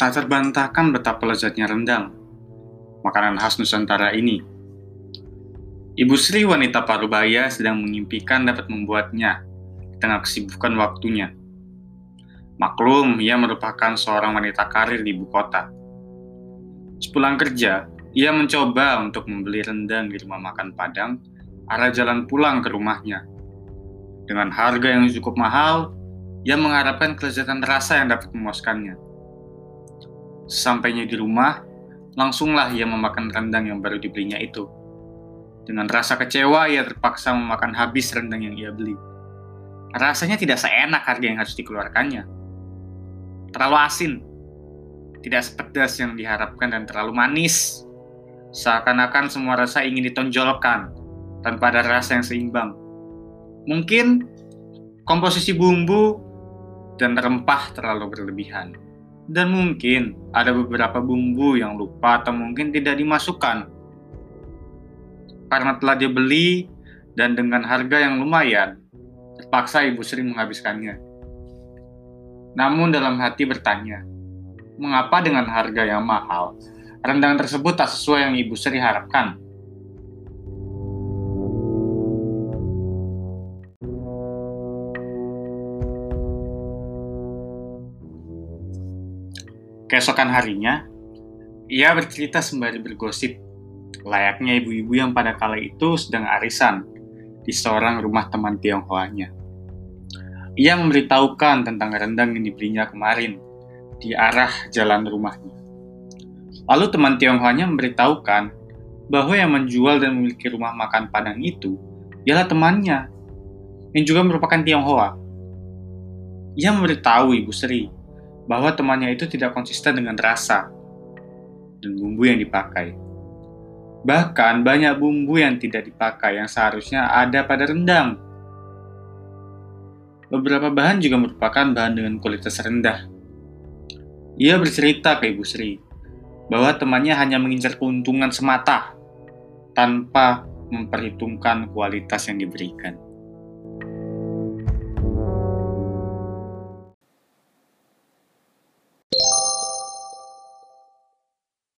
Tak terbantahkan betapa lezatnya rendang, makanan khas Nusantara ini. Ibu Sri wanita parubaya sedang mengimpikan dapat membuatnya di tengah kesibukan waktunya. Maklum, ia merupakan seorang wanita karir di ibu kota. Sepulang kerja, ia mencoba untuk membeli rendang di rumah makan Padang, arah jalan pulang ke rumahnya. Dengan harga yang cukup mahal, ia mengharapkan kelezatan rasa yang dapat memuaskannya. Sampainya di rumah, langsunglah ia memakan rendang yang baru dibelinya itu. Dengan rasa kecewa, ia terpaksa memakan habis rendang yang ia beli. Rasanya tidak seenak harga yang harus dikeluarkannya. Terlalu asin, tidak sepedas yang diharapkan dan terlalu manis. Seakan-akan semua rasa ingin ditonjolkan tanpa ada rasa yang seimbang. Mungkin komposisi bumbu dan rempah terlalu berlebihan. Dan mungkin ada beberapa bumbu yang lupa atau mungkin tidak dimasukkan. Karena telah dibeli dan dengan harga yang lumayan, terpaksa Ibu Sri menghabiskannya. Namun dalam hati bertanya, mengapa dengan harga yang mahal, rendang tersebut tak sesuai yang Ibu Sri harapkan? Keesokan harinya, ia bercerita sembari bergosip, layaknya ibu-ibu yang pada kala itu sedang arisan di seorang rumah teman Tionghoanya. Ia memberitahukan tentang rendang yang dibelinya kemarin di arah jalan rumahnya. Lalu teman Tionghoanya memberitahukan bahwa yang menjual dan memiliki rumah makan Padang itu ialah temannya, yang juga merupakan Tionghoa. Ia memberitahu Ibu Sri bahwa temannya itu tidak konsisten dengan rasa dan bumbu yang dipakai. Bahkan banyak bumbu yang tidak dipakai yang seharusnya ada pada rendang. Beberapa bahan juga merupakan bahan dengan kualitas rendah. Ia bercerita ke Ibu Sri bahwa temannya hanya mengincar keuntungan semata tanpa memperhitungkan kualitas yang diberikan.